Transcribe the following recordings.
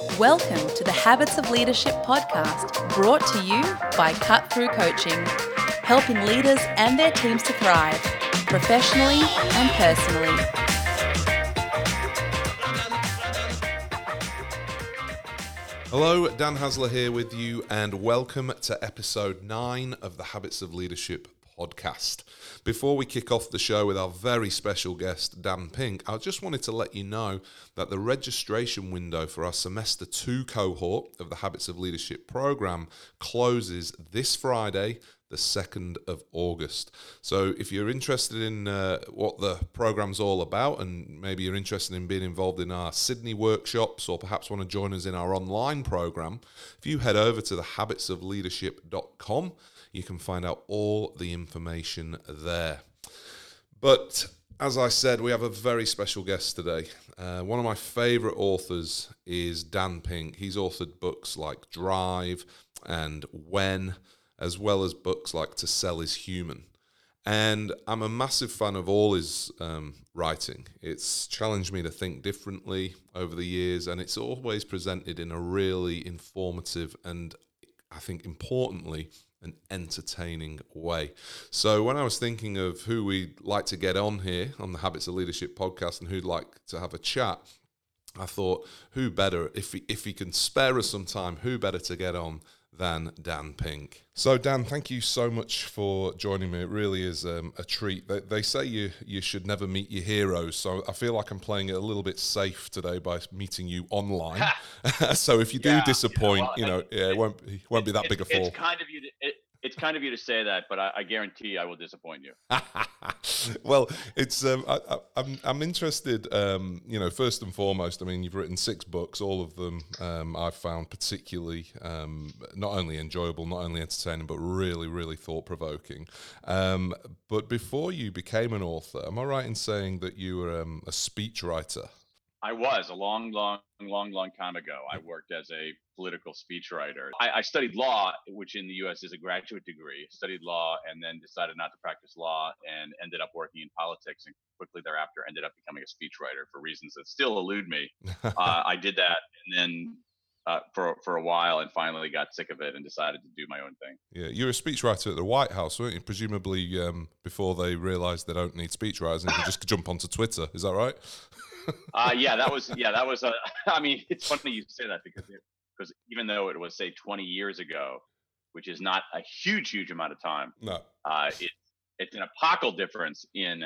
Welcome to the Habits of Leadership podcast, brought to you by Cut Through Coaching, helping leaders and their teams to thrive professionally and personally. Hello, Dan Haesler here with you, and welcome to episode 9 of the Habits of Leadership podcast. Before we kick off the show with our very special guest, Dan Pink, I just wanted to let you know that the registration window for our semester two cohort of the Habits of Leadership program closes this Friday, the 2nd of August. So if you're interested in uh, what the program's all about and maybe you're interested in being involved in our Sydney workshops or perhaps want to join us in our online program, if you head over to the habitsofleadership.com, you can find out all the information there. But as I said, we have a very special guest today. Uh, one of my favorite authors is Dan Pink. He's authored books like Drive and When, as well as books like To Sell is Human. And I'm a massive fan of all his um, writing. It's challenged me to think differently over the years, and it's always presented in a really informative and I think importantly, an entertaining way. So when I was thinking of who we'd like to get on here on the Habits of Leadership podcast and who'd like to have a chat, I thought, who better if he, if he can spare us some time, who better to get on than Dan Pink. So, Dan, thank you so much for joining me. It really is um, a treat. They, they, say you you should never meet your heroes, so I feel like I'm playing it a little bit safe today by meeting you online. so, if you do yeah, disappoint, you know, well, you know yeah, it won't it won't be that big a fall. It's kind of you. To, it, it's kind of you to say that, but I, I guarantee I will disappoint you. well, it's um, I, am I'm, I'm interested. Um, you know, first and foremost, I mean, you've written six books. All of them um, I've found particularly um, not only enjoyable, not only entertaining, but really, really thought provoking. Um, but before you became an author, am I right in saying that you were um, a speechwriter? I was a long, long, long, long time ago. I worked as a political speechwriter. I, I, studied law, which in the U.S. is a graduate degree. Studied law and then decided not to practice law, and ended up working in politics. And quickly thereafter, ended up becoming a speechwriter for reasons that still elude me. uh, I did that, and then uh, for for a while, and finally got sick of it and decided to do my own thing. Yeah, you were a speechwriter at the White House, weren't you? Presumably, um, before they realised they don't need speechwriters and you can just jump onto Twitter. Is that right? uh, yeah, that was yeah, that was. A, I mean, it's funny you say that because because even though it was say 20 years ago, which is not a huge huge amount of time, no, uh, it, it's an epochal difference in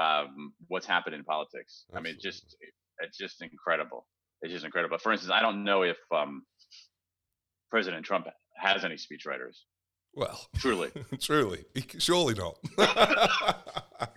um, what's happened in politics. Absolutely. I mean, just it's just incredible. It's just incredible. For instance, I don't know if um, President Trump has any speechwriters. Well, truly, truly, surely not.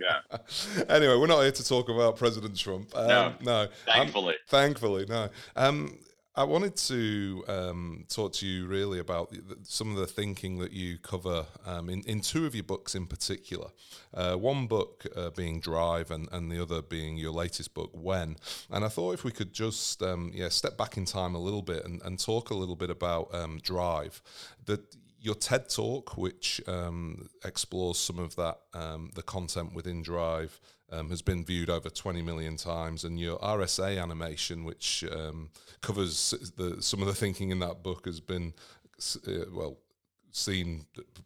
yeah. Anyway, we're not here to talk about President Trump. Um, no, no. Thankfully, um, thankfully, no. Um, I wanted to um, talk to you really about some of the thinking that you cover um, in, in two of your books in particular. Uh, one book uh, being Drive, and, and the other being your latest book, When. And I thought if we could just um, yeah step back in time a little bit and, and talk a little bit about um, Drive. That your TED talk, which um, explores some of that, um, the content within Drive, um, has been viewed over 20 million times, and your RSA animation, which um, covers the, some of the thinking in that book, has been uh, well seen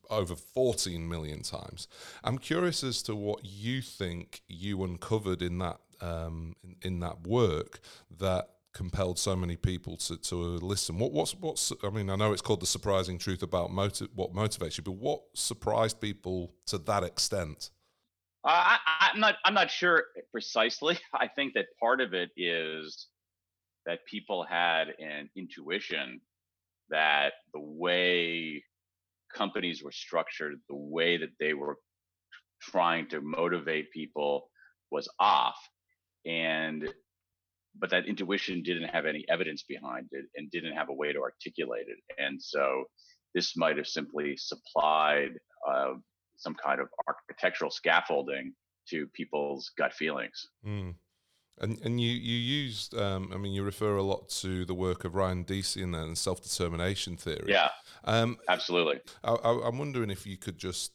over 14 million times. I'm curious as to what you think you uncovered in that um, in, in that work that compelled so many people to, to listen? What, what's what's I mean, I know it's called the surprising truth about what motivates you, but what surprised people to that extent? Uh, I, am not I'm not sure precisely. I think that part of it is that people had an intuition that the way companies were structured, the way that they were trying to motivate people was off. And but that intuition didn't have any evidence behind it and didn't have a way to articulate it. And so this might have simply supplied uh, some kind of architectural scaffolding to people's gut feelings. Mm. And and you you used um, I mean you refer a lot to the work of Ryan Deci and self determination theory. Yeah, um, absolutely. I, am wondering if you could just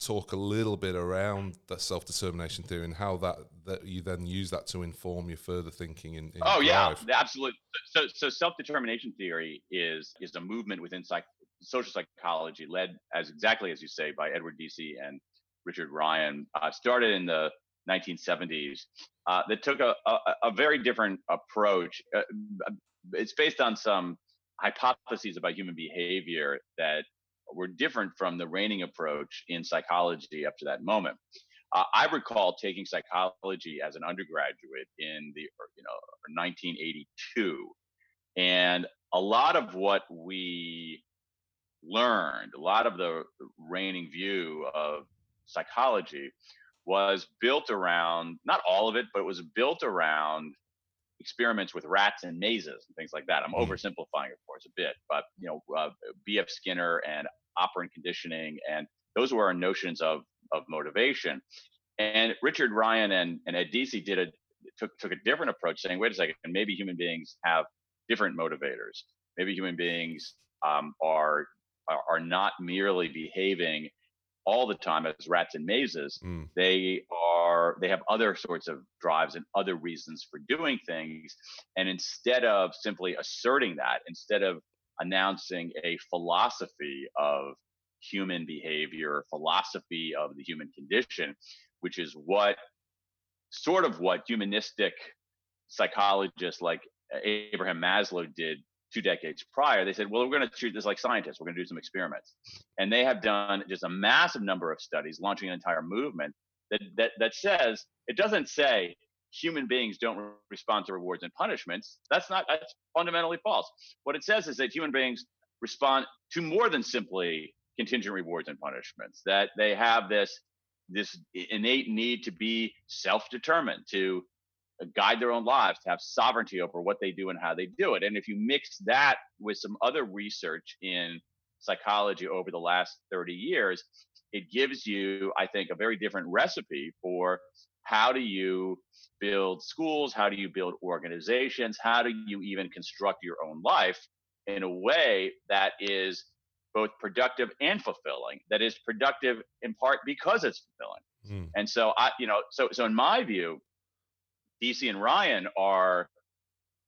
talk a little bit around that self determination theory and how that that you then use that to inform your further thinking in, in oh yeah. absolutely. So so self determination theory is is a movement within psych, social psychology led as exactly as you say by Edward Deci and Richard Ryan. Uh, started in the 1970s uh, that took a, a, a, very different approach. Uh, it's based on some hypotheses about human behavior that were different from the reigning approach in psychology up to that moment. Uh, I recall taking psychology as an undergraduate in the you know 1982, and a lot of what we learned, a lot of the reigning view of psychology was built around not all of it, but it was built around experiments with rats and mazes and things like that. I'm mm. oversimplifying, of course, a bit, but you know, uh, B.F. Skinner and operant conditioning, and those were our notions of of motivation. And Richard Ryan and, and Ed Deci did a took took a different approach, saying, wait a second, maybe human beings have different motivators. Maybe human beings um, are, are are not merely behaving all the time as rats in mazes. Mm. They are they have other sorts of drives and other reasons for doing things. And instead of simply asserting that, instead of announcing a philosophy of human behavior, philosophy of the human condition, which is what sort of what humanistic psychologists like uh, Abraham Maslow did two decades prior. They said, well, we're going to treat this like scientists. We're going to do some experiments. And they have done just a massive number of studies, launching an entire movement that, that, that says, it doesn't say human beings don't respond to rewards and punishments. That's not that's fundamentally false. What it says is that human beings respond to more than simply contingent rewards and punishments. That they have this this innate need to be self-determined, to guide their own lives, to have sovereignty over what they do and how they do it. And if you mix that with some other research in psychology over the last 30 years, it gives you, I think, a very different recipe for how do you build schools? How do you build organizations? How do you even construct your own life in a way that is both productive and fulfilling? That is productive in part because it's fulfilling. Mm. And so I, you know, so so in my view, Deci and Ryan are.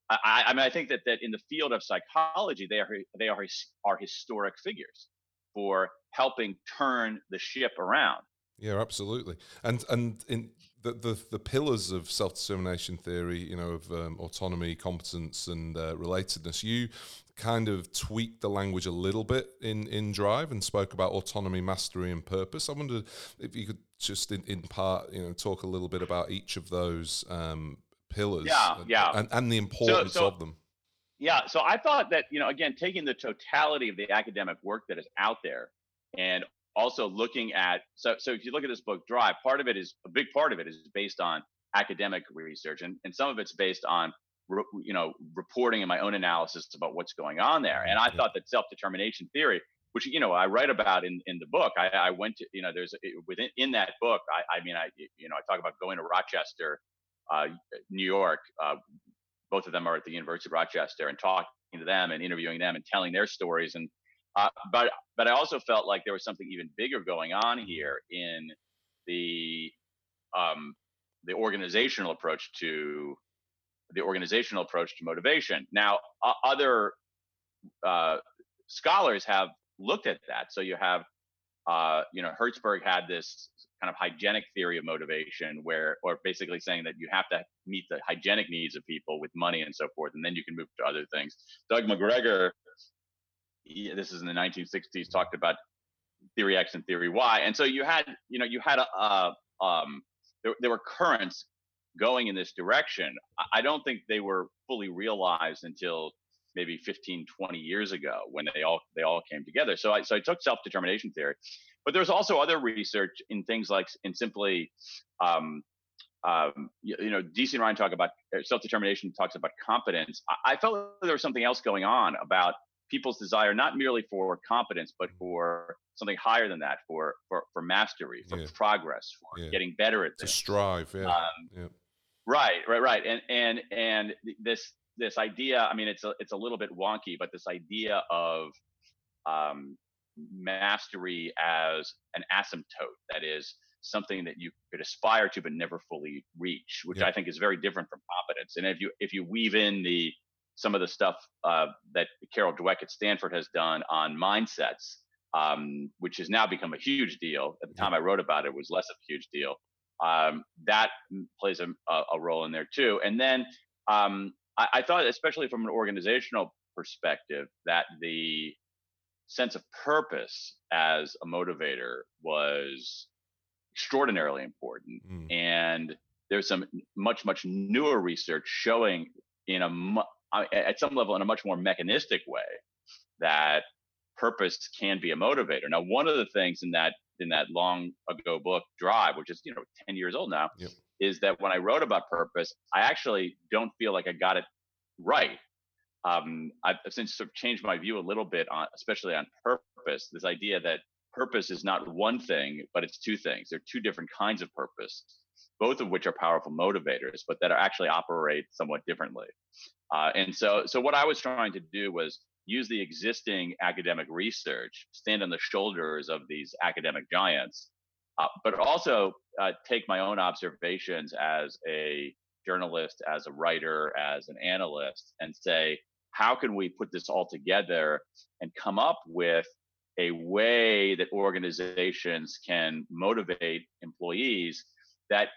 I, I mean, I think that that in the field of psychology, they are they are are historic figures for helping turn the ship around. Yeah, absolutely. And and in the the, the pillars of self determination theory, you know, of um, autonomy, competence, and uh, relatedness, you kind of tweaked the language a little bit in in Drive and spoke about autonomy, mastery, and purpose. I wondered if you could just in, in part, you know, talk a little bit about each of those um, pillars. Yeah, and, yeah, and, and the importance so, so, of them. Yeah, so I thought that you know, again, taking the totality of the academic work that is out there and also looking at so so if you look at this book drive part of it is a big part of it is based on academic research and, and some of it's based on you know reporting and my own analysis about what's going on there. And i thought that self-determination theory which you know i write about in, in the book. I, I went to you know there's within in that book i, I mean i you know i talk about going to rochester uh, new york uh, both of them are at the university of rochester and talking to them and interviewing them and telling their stories and uh, but but I also felt like there was something even bigger going on here in the um, the organizational approach to the organizational approach to motivation. Now, uh, other uh, scholars have looked at that. So you have, uh, you know, Herzberg had this kind of hygienic theory of motivation, where, or basically saying that you have to meet the hygienic needs of people with money and so forth, and then you can move to other things. Doug McGregor this is in the 1960s, talked about theory X and theory Y. And so you had, you know, you had a, a um, there, there were currents going in this direction. I don't think they were fully realized until maybe 15, 20 years ago when they all they all came together. So I so I took self-determination theory, but there's also other research in things like in simply um, um, you, you, know, Deci and Ryan talk about uh, self-determination, talks about competence. I, I felt there was something else going on about people's desire not merely for competence but for something higher than that for for, for mastery for yeah. progress for yeah. getting better at things. to strive yeah. Um, yeah right right right and and and this this idea i mean it's a it's a little bit wonky but this idea of um mastery as an asymptote. That is something that you could aspire to but never fully reach, which. I think is very different from competence. And if you if you weave in the some of the stuff uh, that Carol Dweck at Stanford has done on mindsets, um, which has now become a huge deal. At the time I wrote about it, it was less of a huge deal. Um, that plays a, a, role in there too. And then um, I, I, thought, especially from an organizational perspective, that the sense of purpose as a motivator was extraordinarily important. Mm. And there's some much, much newer research showing in a at some level in a much more mechanistic way that purpose can be a motivator. Now, one of the things in that in that long ago book Drive, which is you know 10 years old now, yep. is that when I wrote about purpose, I actually don't feel like I got it right. Um, I've since sort of changed my view a little bit on, especially on purpose. This idea that purpose is not one thing, but it's two things. There are two different kinds of purpose, both of which are powerful motivators, but that are actually operate somewhat differently. Uh, and so, so what I was trying to do was use the existing academic research, stand on the shoulders of these academic giants, uh, but also uh, take my own observations as a journalist, as a writer, as an analyst, and say, how can we put this all together and come up with a way that organizations can motivate employees that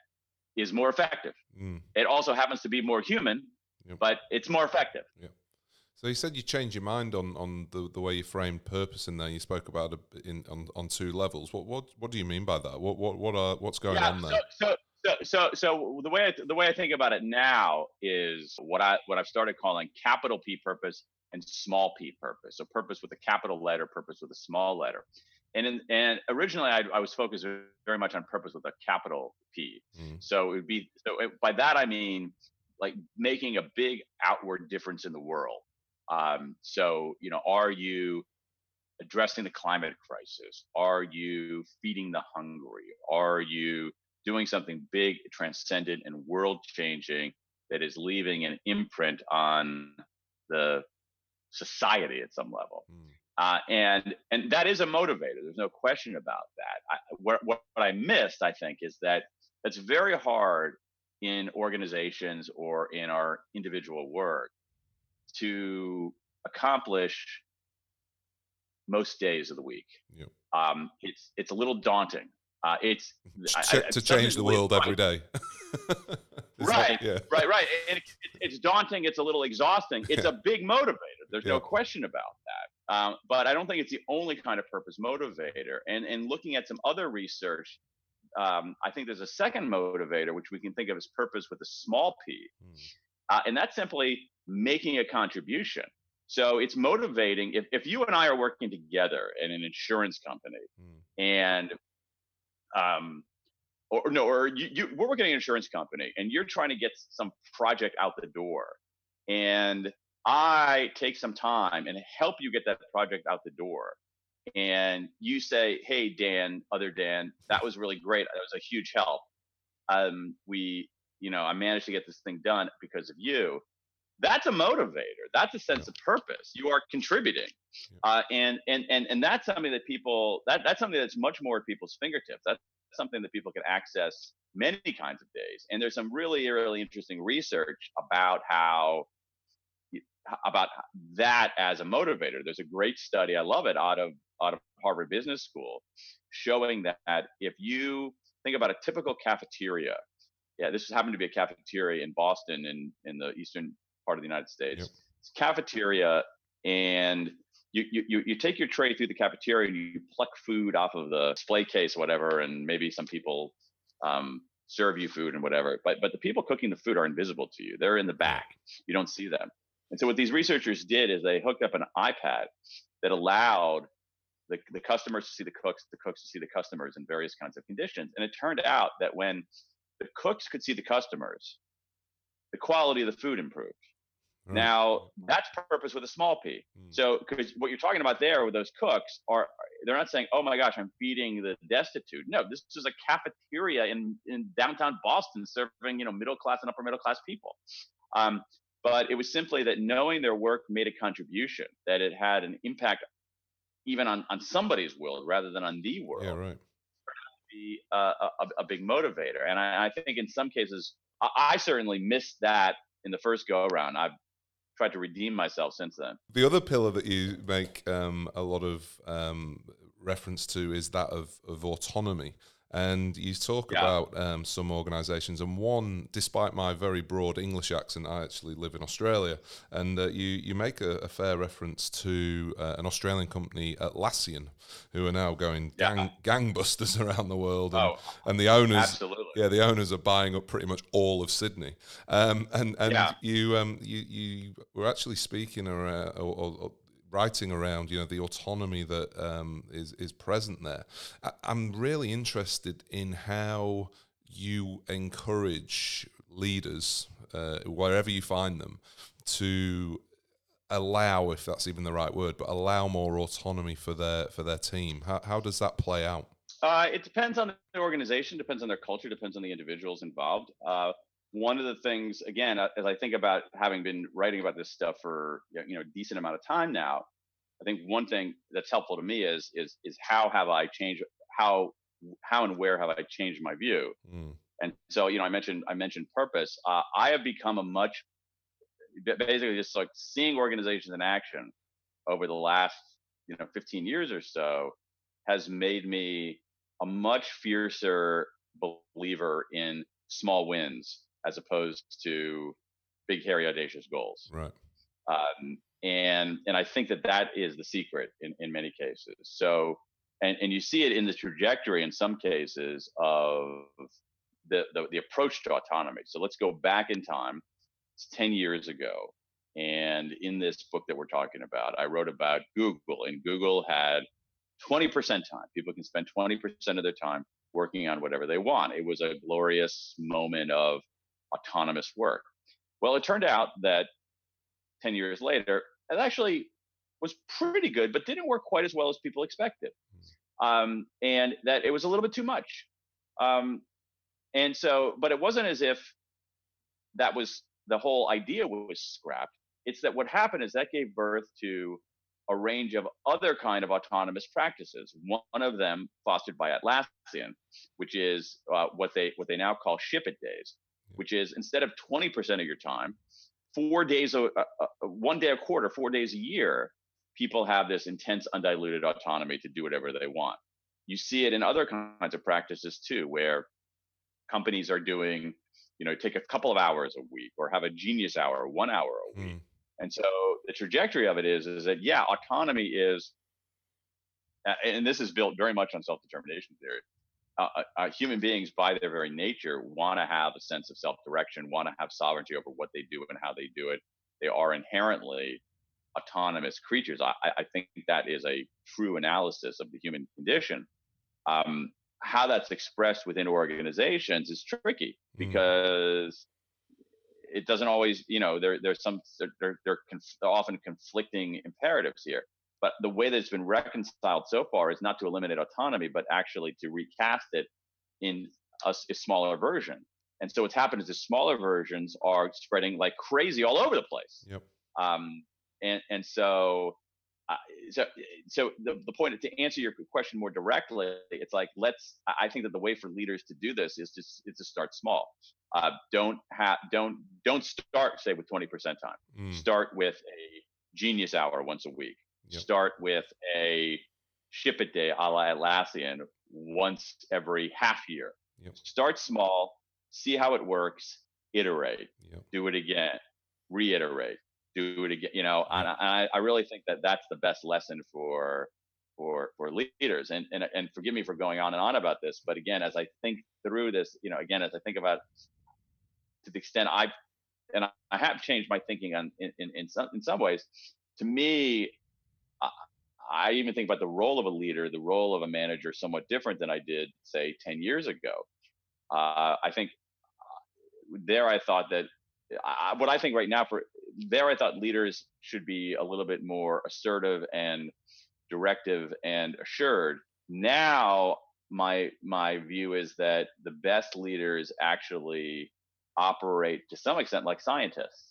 is more effective. Mm. It also happens to be more human, yep. but it's more effective. Yeah. So you said you changed your mind on, on the, the way you framed purpose in there. You spoke about it in on, on two levels. What what what do you mean by that? What what what are what's going yeah, on there? So, so so so the way I, the way I think about it now is what I what I've started calling capital P purpose and small p purpose. So purpose with a capital letter, purpose with a small letter. And in, and originally I, I, was focused very much on purpose with a capital P. Mm. So it would be so it, by that I mean like making a big outward difference in the world. Um, so, you know, are you addressing the climate crisis? Are you feeding the hungry? Are you doing something big, transcendent, and world changing that is leaving an imprint on the society at some level? Mm. Uh, and and that is a motivator. There's no question about that. I, what, what I missed, I think, is that it's very hard in organizations or in our individual work to accomplish most days of the week. Yep. Um, it's it's a little daunting. Uh, it's to, I, to change the world every day. right, yeah. right, right. And it, it, it's daunting. It's a little exhausting. It's a big motivator. There's no question about that. Um, but I don't think it's the only kind of purpose motivator. And and looking at some other research, um, I think there's a second motivator which we can think of as purpose with a small p, mm. uh, and that's simply making a contribution. So it's motivating if, if you and I are working together in an insurance company mm. and um or no or you, you we're working in an insurance company and you're trying to get some project out the door and I take some time and help you get that project out the door and you say, "Hey Dan, other Dan, that was really great. That was a huge help. Um, we, you know, I managed to get this thing done because of you." that's a motivator. That's a sense of purpose. You are contributing, uh, and and and and that's something that people that that's something that's much more at people's fingertips. That's something that people can access many kinds of days. And there's some really really interesting research about how about that as a motivator. There's a great study. I love it out of out of Harvard Business School, showing that if you think about a typical cafeteria yeah, this happened to be a cafeteria in Boston in in the eastern part of the United States. Yep. It's cafeteria, and you, you you take your tray through the cafeteria and you pluck food off of the display case, whatever, and maybe some people um, serve you food and whatever. But but the people cooking the food are invisible to you. They're in the back. You don't see them. And so what these researchers did is they hooked up an iPad that allowed the, the customers to see the cooks, the cooks to see the customers in various kinds of conditions. And it turned out that when the cooks could see the customers, the quality of the food improved. Now that's purpose with a small p. Mm. So because what you're talking about there with those cooks are they're not saying, oh my gosh, I'm feeding the destitute. No, this is a cafeteria in in downtown Boston serving you know middle class and upper middle class people. Um, but it was simply that knowing their work made a contribution, that it had an impact even on on somebody's world rather than on the world. Yeah, right. Be a, a, a big motivator, and I, I think in some cases I, I certainly missed that in the first go around. I've tried to redeem myself since then. The other pillar that you make um, a lot of um, reference to is that of, of autonomy. And you talk yeah. about um, some organisations, and one, despite my very broad English accent, I actually live in Australia, and uh, you you make a, a fair reference to uh, an Australian company, Atlassian, who are now going gang, yeah. gangbusters around the world, and, oh, and the owners, absolutely. yeah, the owners are buying up pretty much all of Sydney, um, and and yeah. you um you you were actually speaking around, or, or, writing around you know the autonomy that um, is is present there. I, I'm really interested in how you encourage leaders uh, wherever you find them to allow, if that's even the right word, but allow more autonomy for their for their team. How how does that play out? Uh, it depends on the organization, depends on their culture, depends on the individuals involved. Uh, one of the things again uh, as i think about having been writing about this stuff for you know a decent amount of time now i think one thing that's helpful to me is is is how have i changed how how and where have i changed my view? Mm. and so you know i mentioned i mentioned purpose. Uh, i have become a much basically just like seeing organizations in action over the last you know 15 years or so has made me a much fiercer believer in small wins as opposed to big, hairy, audacious goals. Right. Um, and and I think that that is the secret in, in many cases. So, and and you see it in the trajectory in some cases of the, the, the approach to autonomy. So let's go back in time. It's 10 years ago. And in this book that we're talking about, I wrote about Google, and Google had 20% time. People can spend 20% of their time working on whatever they want. It was a glorious moment of autonomous work. Well, it turned out that 10 years later, it actually was pretty good, but didn't work quite as well as people expected. Um, and that it was a little bit too much. Um, and so, but it wasn't as if that was the whole idea was scrapped. It's that what happened is that gave birth to a range of other kind of autonomous practices. One of them fostered by Atlassian, which is uh, what they what they now call ship it days which is instead of 20% of your time, four days, a, a, a, one day a quarter, four days a year, people have this intense undiluted autonomy to do whatever they want. You see it in other kinds of practices too, where companies are doing, you know, take a couple of hours a week or have a genius hour, one hour a week. Mm. And so the trajectory of it is, is that yeah, autonomy is, and this is built very much on self-determination theory uh, uh, uh, human beings, by their very nature, want to have a sense of self direction, want to have sovereignty over what they do and how they do it. They are inherently autonomous creatures. I, I think that is a true analysis of the human condition. Um, how that's expressed within organizations is tricky mm-hmm. because mm. it doesn't always, you know, there, there's some, there, there, there are often conflicting imperatives here. But the way that it's been reconciled so far is not to eliminate autonomy, but actually to recast it in a, a smaller version. And so what's happened is the smaller versions are spreading like crazy all over the place. Yep. Um, and and so uh, so so the, the point to answer your question more directly, it's like let's. I think that the way for leaders to do this is to is to start small. Uh, don't have don't don't start say with 20% time. Mm. Start with a genius hour once a week yep. start with a ship it day a la Atlassian once every half year. Yep. Start small, see how it works, iterate, yep. do it again, reiterate, do it again. You know, and I, I really think that that's the best lesson for for for leaders. And and and forgive me for going on and on about this, but again, as I think through this, you know, again, as I think about to the extent I've and I have changed my thinking on in, in, in some in some ways. To me, I even think about the role of a leader, the role of a manager, somewhat different than I did, say, 10 years ago. Uh, I think uh, there I thought that I, what I think right now for there I thought leaders should be a little bit more assertive and directive and assured. Now my my view is that the best leaders actually operate to some extent like scientists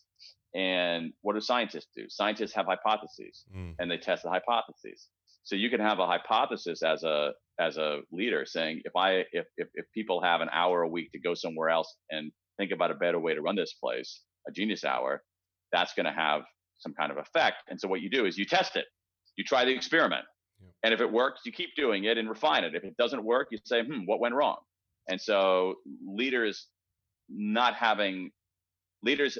and what do scientists do? Scientists have hypotheses mm. and they test the hypotheses. So you can have a hypothesis as a as a leader saying if I if if, if people have an hour a week to go somewhere else and think about a better way to run this place, a genius hour, that's going to have some kind of effect. And so what you do is you test it. You try the experiment. Yeah. And if it works, you keep doing it and refine it. If it doesn't work, you say, hmm, what went wrong? And so leaders not having leaders,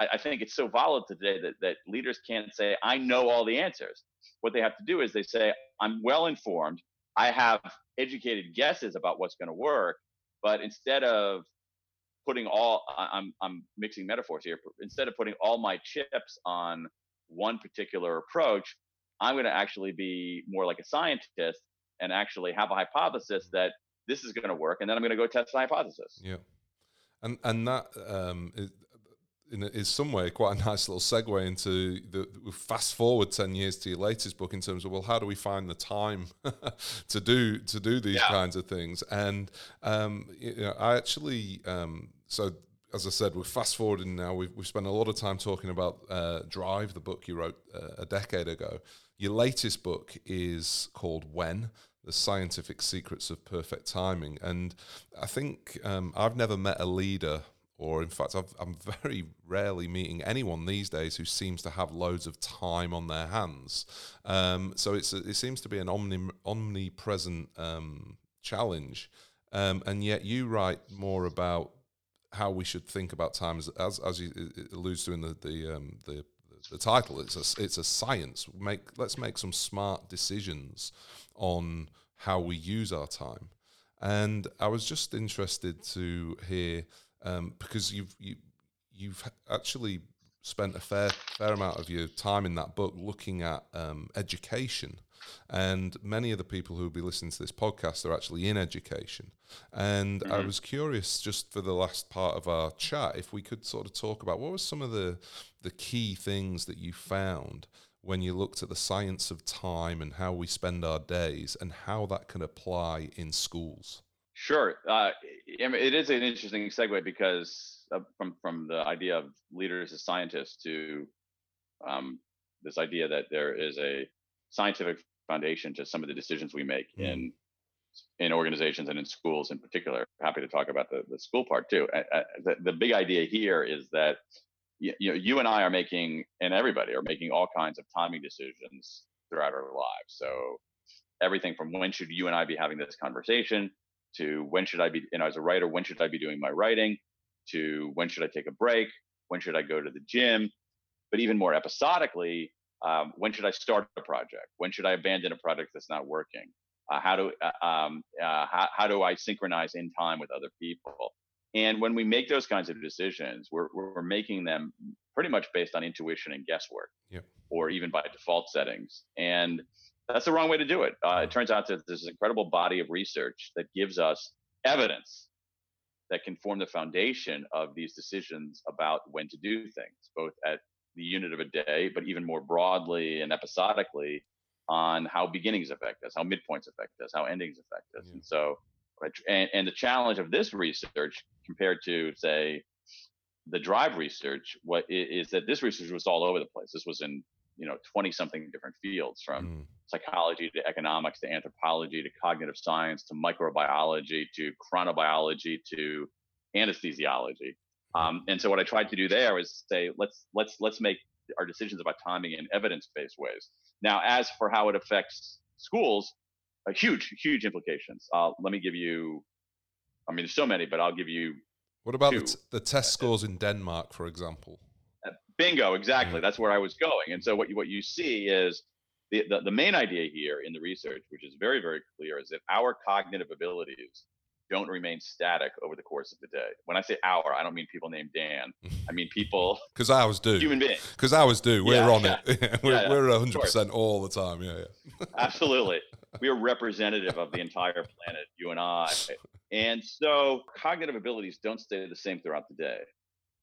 I, I think it's so volatile today that, that leaders can't say, I know all the answers. What they have to do is they say, I'm well informed. I have educated guesses about what's going to work. But instead of putting all, I'm, I'm mixing metaphors here, instead of putting all my chips on one particular approach, I'm going to actually be more like a scientist and actually have a hypothesis that this is going to work, and then I'm going to go test the hypothesis. Yeah, and and that um, in is some way quite a nice little segue into the fast forward ten years to your latest book in terms of well, how do we find the time to do to do these yeah. kinds of things? And um, you know, I actually um, so as I said, we're fast forwarding now. We've, we've spent a lot of time talking about uh, Drive, the book you wrote uh, a decade ago. Your latest book is called When the scientific secrets of perfect timing. And I think um, I've never met a leader, or in fact, i am very rarely meeting anyone these days who seems to have loads of time on their hands. Um, so it's a, it seems to be an omni, omnipresent um, challenge. Um, and yet, you write more about how we should think about time, as as, as you alludes to in the the, um, the the title. It's a it's a science. Make let's make some smart decisions on how we use our time. And I was just interested to hear um, because you've you, you've actually spent a fair fair amount of your time in that book looking at um, education, and many of the people who will be listening to this podcast are actually in education. And mm-hmm. I was curious, just for the last part of our chat, if we could sort of talk about what were some of the the key things that you found when you looked at the science of time and how we spend our days and how that can apply in schools? Sure. Uh, it is an interesting segue because uh, from, from the idea of leaders as scientists to um, this idea that there is a scientific foundation to some of the decisions we make mm. in in organizations and in schools in particular. Happy to talk about the, the school part too. The, the big idea here is that you know, you and I are making, and everybody are making all kinds of timing decisions throughout our lives. So everything from when should you and I be having this conversation to when should I be, you know, as a writer, when should I be doing my writing to when should I take a break? When should I go to the gym? But even more episodically, um, when should I start a project? When should I abandon a project that's not working? Uh, how do uh, um, uh, how, how do I synchronize in time with other people? And when we make those kinds of decisions, we're, we're making them pretty much based on intuition and guesswork, or even by default settings. And that's the wrong way to do it. Uh, it turns out that there's an incredible body of research that gives us evidence that can form the foundation of these decisions about when to do things, both at the unit of a day, but even more broadly and episodically on how beginnings affect us, how midpoints affect us, how endings affect us. Yeah. And so and, and the challenge of this research compared to say the drive research what is that this research was all over the place this was in you know 20 something different fields from mm. psychology to economics to anthropology to cognitive science to microbiology to chronobiology to anesthesiology um, and so what i tried to do there was say let's let's let's make our decisions about timing in evidence-based ways now as for how it affects schools a huge, huge implications. Uh, let me give you, I mean, there's so many, but I'll give you. What about the, t- the, test scores in Denmark, for example? Bingo, exactly. That's where I was going. And so what you, what you see is the, the, the main idea here in the research, which is very, very clear, is that our cognitive abilities don't remain static over the course of the day. When I say our, I don't mean people named Dan. I mean people. Because ours do. Human beings. Because I ours do. We're yeah, on yeah. it. we're, yeah, we're 100% all the time. Yeah, yeah. Absolutely we are representative of the entire planet, you and I. And so cognitive abilities don't stay the same throughout the day.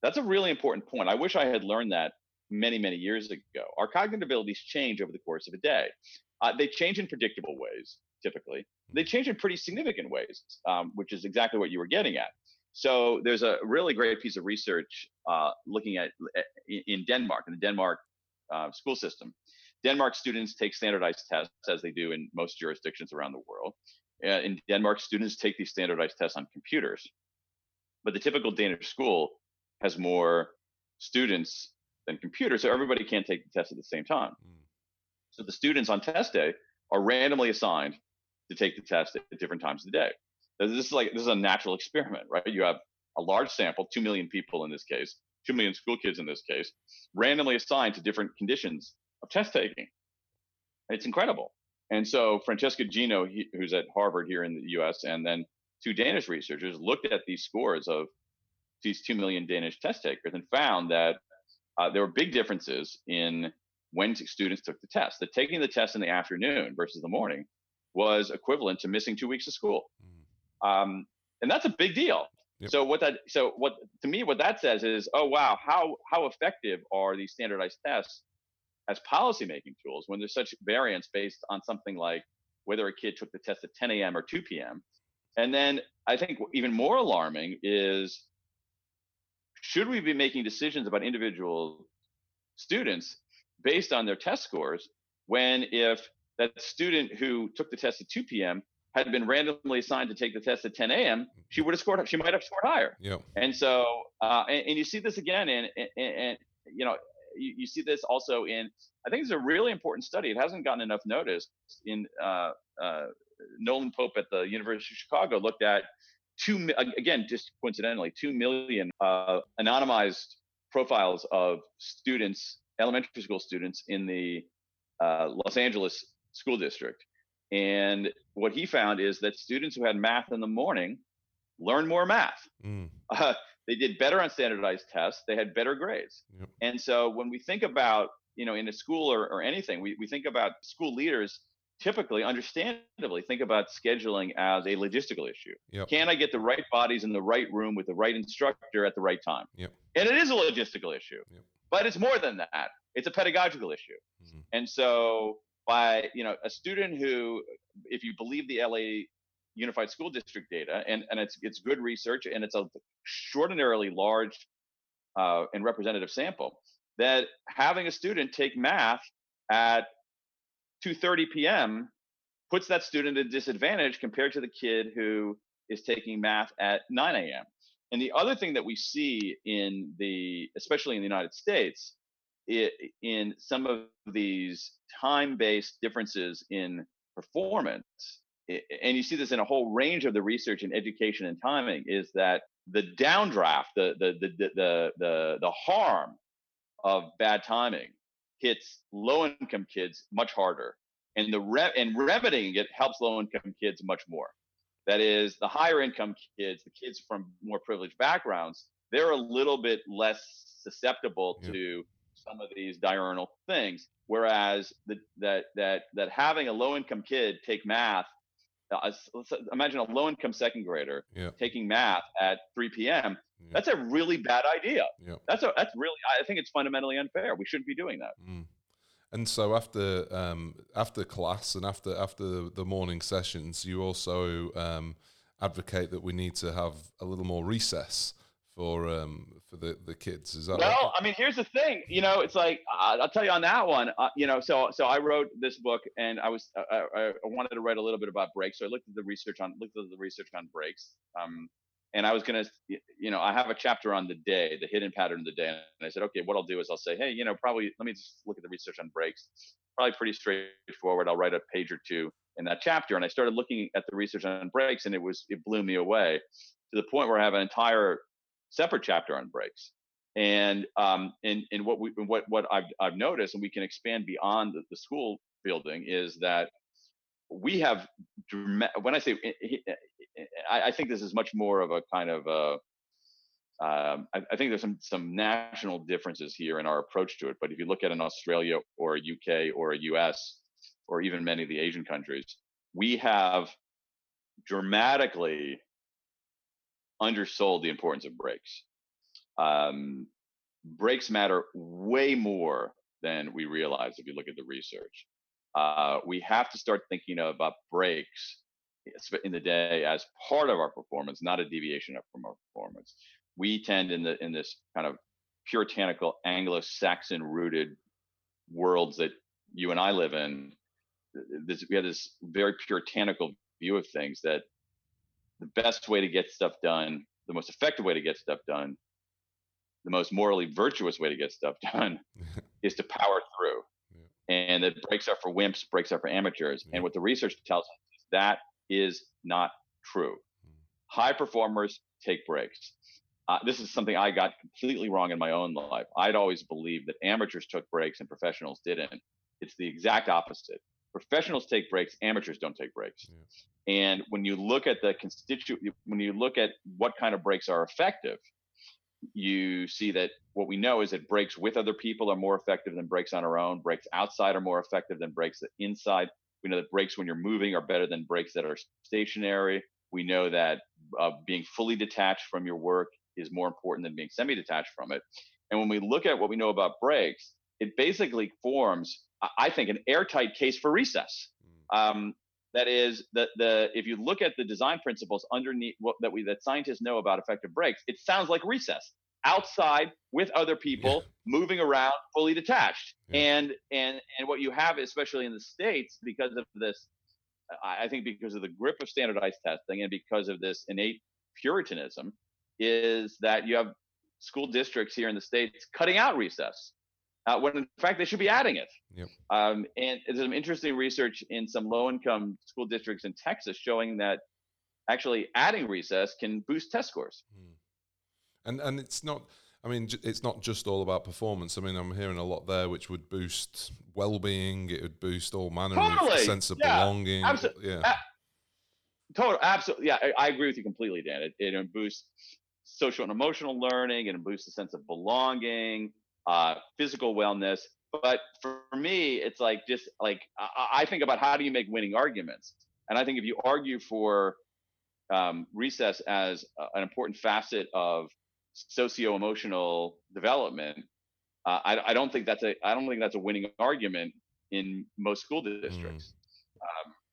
That's a really important point. I wish I had learned that many, many years ago. Our cognitive abilities change over the course of a day. Uh, they change in predictable ways, typically. They change in pretty significant ways, um, which is exactly what you were getting at. So there's a really great piece of research uh, looking at in Denmark, in the Denmark uh, school system, Denmark students take standardized tests as they do in most jurisdictions around the world. Uh, in Denmark, students take these standardized tests on computers. But the typical Danish school has more students than computers, so everybody can't take the test at the same time. Mm. So the students on test day are randomly assigned to take the test at different times of the day. This is like this is a natural experiment, right? You have a large sample, two million people in this case, two million school kids in this case, randomly assigned to different conditions of test taking. It's incredible. And so Francesca Gino, he, who's at Harvard here in the U.S., and then two Danish researchers looked at these scores of these two million Danish test takers and found that uh, there were big differences in when students took the test. That taking the test in the afternoon versus the morning was equivalent to missing two weeks of school, mm. um, and that's a big deal. Yep. So what that so what to me what that says is oh wow how how effective are these standardized tests as policy making tools when there's such variance based on something like whether a kid took the test at 10 a.m. or 2 p.m. And then I think even more alarming is should we be making decisions about individual students based on their test scores when if that student who took the test at 2 p.m. had been randomly assigned to take the test at 10 a.m., she would have scored. She might have scored higher. Yeah. And so, uh, and, and, you see this again and in, in you know, you, you, see this also in, I think it's a really important study. It hasn't gotten enough notice in uh, uh, Nolan Pope at the University of Chicago looked at two, again, just coincidentally, two million uh, anonymized profiles of students, elementary school students in the uh, Los Angeles school district. And what he found is that students who had math in the morning learned more math. Mm. Uh, they did better on standardized tests. They had better grades. Yep. And so when we think about, you know, in a school or, or anything, we, we think about school leaders typically, understandably, think about scheduling as a logistical issue. Yep. Can I get the right bodies in the right room with the right instructor at the right time? Yep. And it is a logistical issue, yep. but it's more than that. It's a pedagogical issue. Mm-hmm. And so, by you know, a student who, if you believe the LA Unified School District data, and, and it's it's good research and it's a extraordinarily large uh, and representative sample, that having a student take math at 2:30 p.m. puts that student at a disadvantage compared to the kid who is taking math at 9 a.m. And the other thing that we see in the, especially in the United States, it, in some of these time-based differences in performance, and you see this in a whole range of the research in education and timing, is that the downdraft, the the the the the, the harm of bad timing hits low income kids much harder. And the re- and remedying it helps low income kids much more. That is the higher income kids the kids from more privileged backgrounds they're a little bit less susceptible yeah. to some of these diurnal things. Whereas the, that that that having a low income kid take math imagine a low income second grader yeah. taking math at 3 p.m yeah. That's a really bad idea. Yeah. That's a that's really I think it's fundamentally unfair. We shouldn't be doing that. Mm. And so after um, after class and after after the morning sessions, you also um, advocate that we need to have a little more recess for um, for the, the kids. Is that well? Right? I mean, here's the thing. You know, it's like I'll tell you on that one. Uh, you know, so so I wrote this book, and I was uh, I, I, wanted to write a little bit about breaks. So I looked at the research on looked at the research on breaks. Um, and I was gonna, you know, I have a chapter on the day, the hidden pattern of the day, and I said, okay, what I'll do is I'll say, hey, you know, probably let me just look at the research on breaks. Probably pretty straightforward. I'll write a page or two in that chapter, and I started looking at the research on breaks, and it was it blew me away to the point where I have an entire separate chapter on breaks. And um, and and what we what what I've I've noticed, and we can expand beyond the, the school building, is that we have when I say I, I, think this is much more of a kind of a um, I, I, think there's some some national differences here in our approach to it. But if you look at an Australia or a UK or a US or even many of the Asian countries, we have dramatically undersold the importance of breaks. Um, breaks matter way more than we realize if you look at the research. Uh, we have to start thinking about breaks in the day as part of our performance, not a deviation from our performance. We tend in the in this kind of puritanical Anglo-Saxon rooted worlds that you and I live in, this, we have this very puritanical view of things that the best way to get stuff done, the most effective way to get stuff done, the most morally virtuous way to get stuff done is to power through. Yeah. And that breaks are for wimps, breaks are for amateurs. Yeah. And what the research tells us is that is not true. Mm. High performers take breaks. Uh, this is something I got completely wrong in my own life. I'd always believed that amateurs took breaks and professionals didn't. It's the exact opposite. Professionals take breaks, amateurs don't take breaks. Yeah. And when you look at the constituent, when you look at what kind of breaks are effective, you see that what we know is that breaks with other people are more effective than breaks on our own. Breaks outside are more effective than breaks inside. We know that breaks when you're moving are better than breaks that are stationary. We know that uh, being fully detached from your work is more important than being semi-detached from it. And when we look at what we know about breaks, it basically forms, I think, an airtight case for recess. Hmm. Um, that is the the if you look at the design principles underneath what that we that scientists know about effective breaks, it sounds like recess outside with other people yeah. moving around fully detached yeah. and and and what you have especially in the states because of this i think because of the grip of standardized testing and because of this innate puritanism is that you have school districts here in the states cutting out recess uh, when in fact they should be adding it. Yep. Um, and there's some interesting research in some low-income school districts in Texas showing that actually adding recess can boost test scores. Mm. And and it's not. I mean, it's not just all about performance. I mean, I'm hearing a lot there, which would boost well-being. It would boost all manner totally. of sense of yeah. belonging. Absolutely. Yeah. A- total. Absolutely. Yeah, I, I, agree with you completely, Dan. It, it boosts social and emotional learning. It boosts a sense of belonging uh, physical wellness. But for me, it's like just like I, I think about how do you make winning arguments, and I think if you argue for um, recess as a, an important facet of socio-emotional development, uh, I, I, don't think that's a I don't think that's a winning argument in most school districts.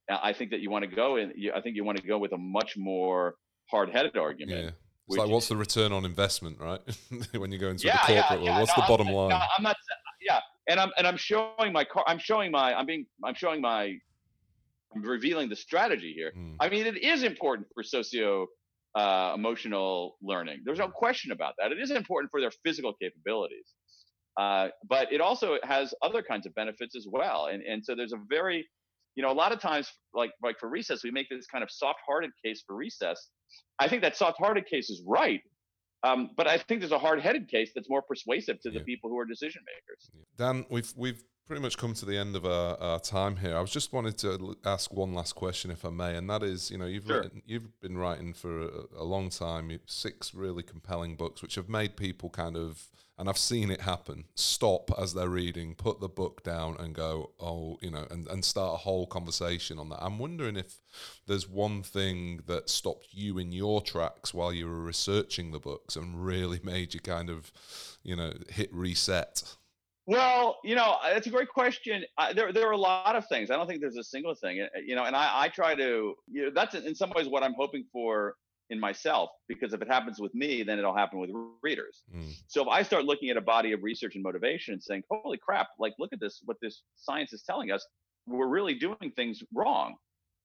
Mm. Um, I think that you want to go in. I think you want to go with a much more hard-headed argument. Yeah. It's like, what's the return on investment, right? when you go into yeah, the corporate yeah, yeah. what's no, the bottom I'm, line? No, I'm not. Yeah, and I'm and I'm showing my car. I'm showing my. I'm being. I'm showing my. I'm revealing the strategy here. Mm. I mean, it is important for socio uh, emotional learning. There's no question about that. It is important for their physical capabilities, uh, but it also has other kinds of benefits as well. And and so there's a very, you know, a lot of times, like like for recess, we make this kind of soft-hearted case for recess I think that soft-hearted case is right. Um, but I think there's a hard-headed case that's more persuasive to the people who are decision makers. Dan, we've we've pretty much come to the end of our, our, time here. I was just wanted to ask one last question, if I may, and that is, you know, you've sure. written, you've been writing for a, a long time, six really compelling books, which have made people kind of and I've seen it happen. Stop as they're reading, put the book down, and go, oh, you know, and, and start a whole conversation on that. I'm wondering if there's one thing that stopped you in your tracks while you were researching the books and really made you kind of, you know, hit reset. Well, you know, that's a great question. I, there, there are a lot of things. I don't think there's a single thing, you know, and I, I try to, you know, that's in some ways what I'm hoping for in myself because if it happens with me then it'll happen with readers mm. so if i start looking at a body of research and motivation and saying holy crap like look at this what this science is telling us we're really doing things wrong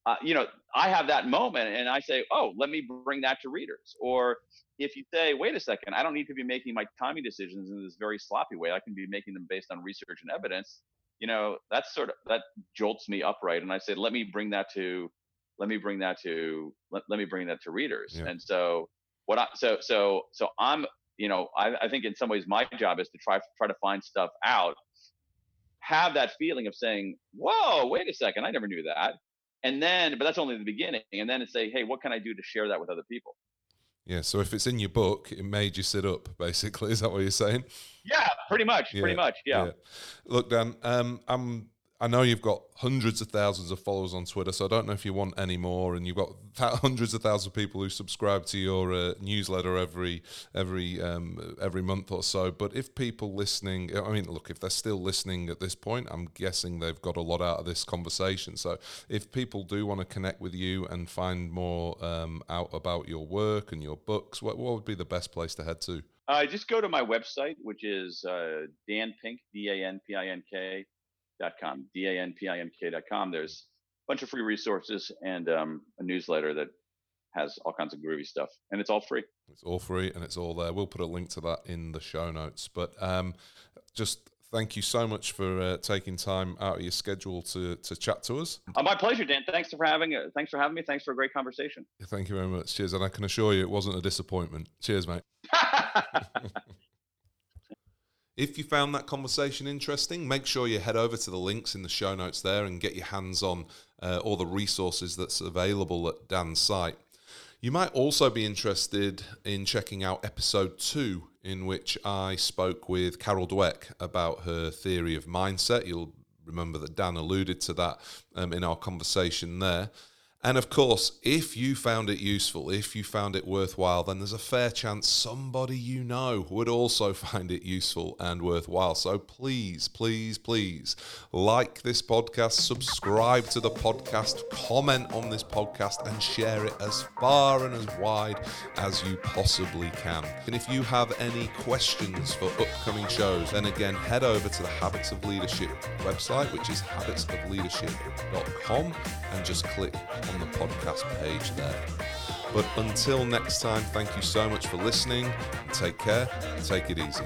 uh, you know i have that moment and i say oh let me bring that to readers. Or if you say wait a second i don't need to be making my timing decisions in this very sloppy way i can be making them based on research and evidence you know that's sort of that jolts me upright and i say let me bring that to let me bring that to let, let me bring that to readers. Yeah. and so what i so so so i'm you know I, I think in some ways my job is to try try to find stuff out have that feeling of saying whoa wait a second i never knew that and then but that's only the beginning and then to say hey what can i do to share that with other people yeah so if it's in your book it made you sit up basically is that what you're saying yeah pretty much yeah. pretty much yeah. yeah. look dan um, i'm I know you've got hundreds of thousands of followers on Twitter, so I don't know if you want any more. And you've got hundreds of thousands of people who subscribe to your uh, newsletter every every um, every month or so. But if people listening, I mean, look, if they're still listening at this point, I'm guessing they've got a lot out of this conversation. So if people do want to connect with you and find more um, out about your work and your books, what, what would be the best place to head to? Uh, just go to my website, which is uh, Dan Pink, D A N P I N K danpink.com, D A N P I N K.com. There's a bunch of free resources and um, a newsletter that has all kinds of groovy stuff, and it's all free. It's all free and it's all there. We'll put a link to that in the show notes. But um, just thank you so much for uh, taking time out of your schedule to to chat to us. Uh, my pleasure, Dan. Thanks for having uh, thanks for having me. Thanks for a great conversation. Thank you very much. Cheers, and I can assure you it wasn't a disappointment. Cheers, mate. If you found that conversation interesting, make sure you head over to the links in the show notes there and get your hands on uh, all the resources that's available at Dan's site. You might also be interested in checking out episode two, in which I spoke with Carol Dweck about her theory of mindset. You'll remember that Dan alluded to that um, in our conversation there. And of course, if you found it useful, if you found it worthwhile, then there's a fair chance somebody you know would also find it useful and worthwhile. So please, please, please like this podcast, subscribe to the podcast, comment on this podcast, and share it as far and as wide as you possibly can. And if you have any questions for upcoming shows, then again, head over to the Habits of Leadership website, which is habitsofleadership.com, and just click on the podcast page there. But until next time, thank you so much for listening. Take care. Take it easy.